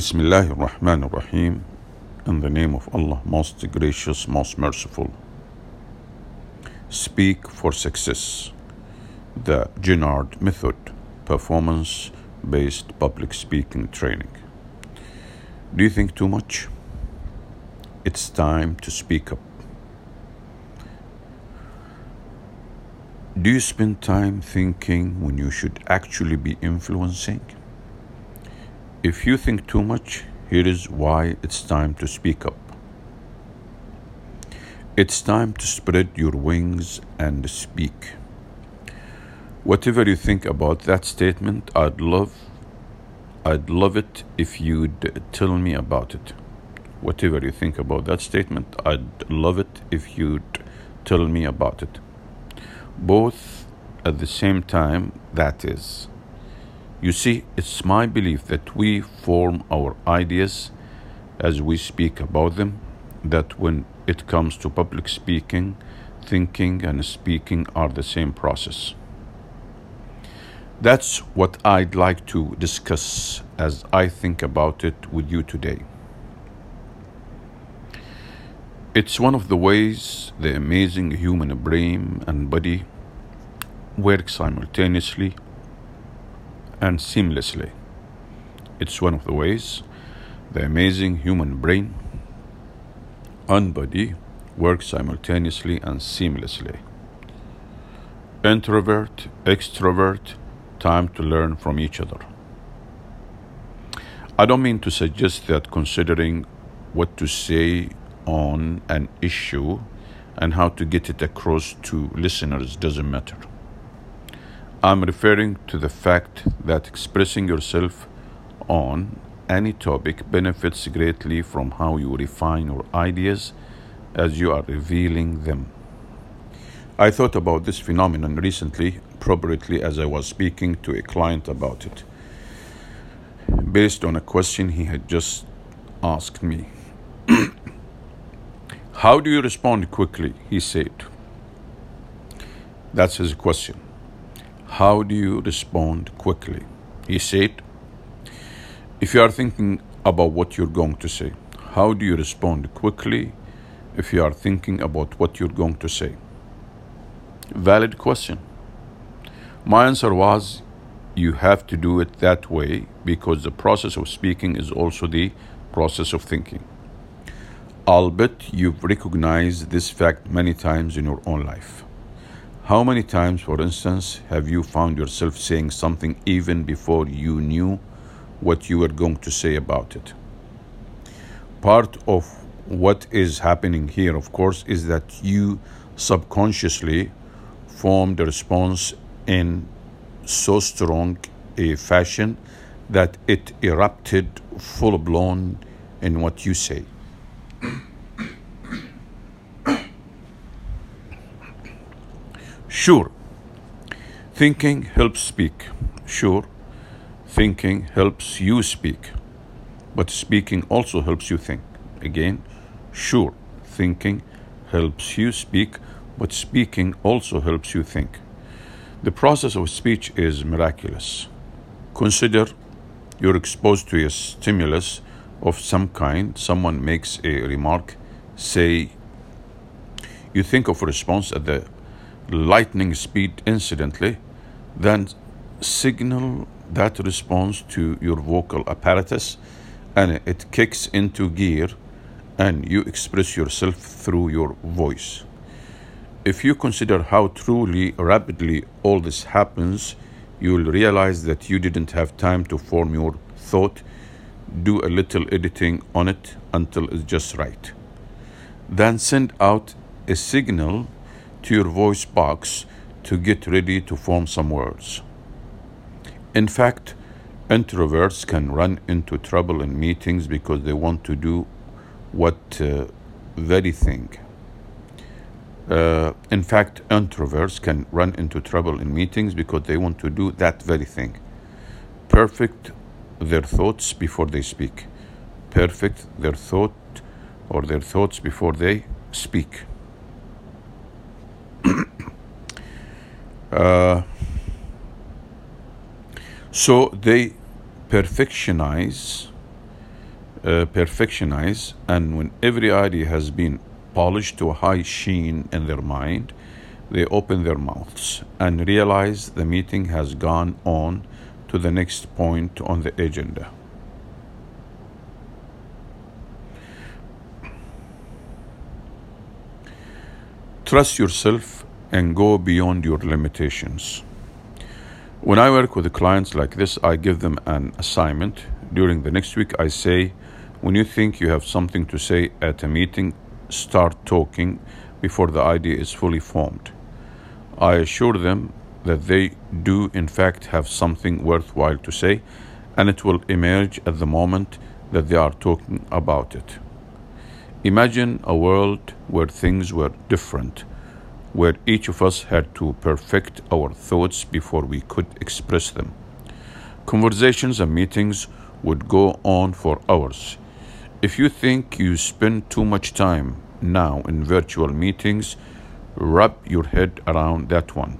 Ar-Rahim. In the name of Allah, most gracious, most merciful. Speak for success. The Genard Method, performance based public speaking training. Do you think too much? It's time to speak up. Do you spend time thinking when you should actually be influencing? If you think too much, here is why it's time to speak up. It's time to spread your wings and speak. Whatever you think about that statement, I'd love I'd love it if you'd tell me about it. Whatever you think about that statement, I'd love it if you'd tell me about it. Both at the same time, that is. You see, it's my belief that we form our ideas as we speak about them, that when it comes to public speaking, thinking and speaking are the same process. That's what I'd like to discuss as I think about it with you today. It's one of the ways the amazing human brain and body work simultaneously and seamlessly. It's one of the ways the amazing human brain and body work simultaneously and seamlessly. Introvert, extrovert, time to learn from each other. I don't mean to suggest that considering what to say on an issue and how to get it across to listeners doesn't matter. I'm referring to the fact that expressing yourself on any topic benefits greatly from how you refine your ideas as you are revealing them. I thought about this phenomenon recently, appropriately as I was speaking to a client about it, based on a question he had just asked me. How do you respond quickly? He said. That's his question. How do you respond quickly? He said, If you are thinking about what you're going to say, how do you respond quickly if you are thinking about what you're going to say? Valid question. My answer was, You have to do it that way because the process of speaking is also the process of thinking. I'll bet you've recognized this fact many times in your own life. How many times, for instance, have you found yourself saying something even before you knew what you were going to say about it? Part of what is happening here, of course, is that you subconsciously formed a response in so strong a fashion that it erupted full blown in what you say. Sure, thinking helps speak. Sure, thinking helps you speak. But speaking also helps you think. Again, sure, thinking helps you speak, but speaking also helps you think. The process of speech is miraculous. Consider you're exposed to a stimulus of some kind, someone makes a remark, say, you think of a response at the lightning speed incidentally, then signal that response to your vocal apparatus and it kicks into gear and you express yourself through your voice. If you consider how truly rapidly all this happens, you will realize that you didn't have time to form your thought, do a little editing on it until it's just right. Then send out a signal to your voice box to get ready to form some words. In fact, introverts can run into trouble in meetings because they want to do what uh, very thing. Uh, in fact, introverts can run into trouble in meetings because they want to do that very thing. Perfect their thoughts before they speak. Perfect their thought or their thoughts before they speak. So they perfectionize uh, perfectionize, and when every idea has been polished to a high sheen in their mind, they open their mouths and realize the meeting has gone on to the next point on the agenda. Trust yourself and go beyond your limitations. When I work with clients like this, I give them an assignment. During the next week, I say, when you think you have something to say at a meeting, start talking before the idea is fully formed. I assure them that they do, in fact, have something worthwhile to say, and it will emerge at the moment that they are talking about it. Imagine a world where things were different where each of us had to perfect our thoughts before we could express them. Conversations and meetings would go on for hours. If you think you spend too much time now in virtual meetings, wrap your head around that one.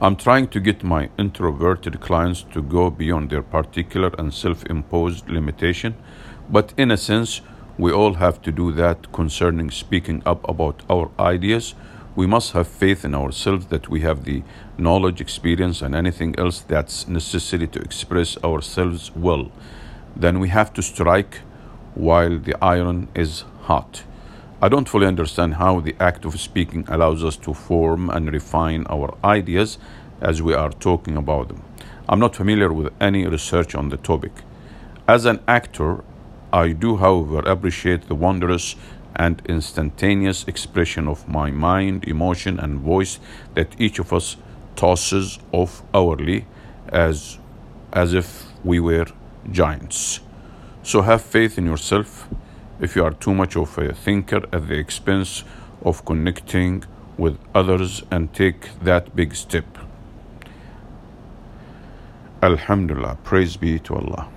I'm trying to get my introverted clients to go beyond their particular and self imposed limitation, but in a sense, we all have to do that concerning speaking up about our ideas. We must have faith in ourselves that we have the knowledge, experience, and anything else that's necessary to express ourselves well. Then we have to strike while the iron is hot. I don't fully understand how the act of speaking allows us to form and refine our ideas as we are talking about them. I'm not familiar with any research on the topic. As an actor, I do, however, appreciate the wondrous and instantaneous expression of my mind, emotion, and voice that each of us tosses off hourly as, as if we were giants. So have faith in yourself if you are too much of a thinker at the expense of connecting with others and take that big step. Alhamdulillah, praise be to Allah.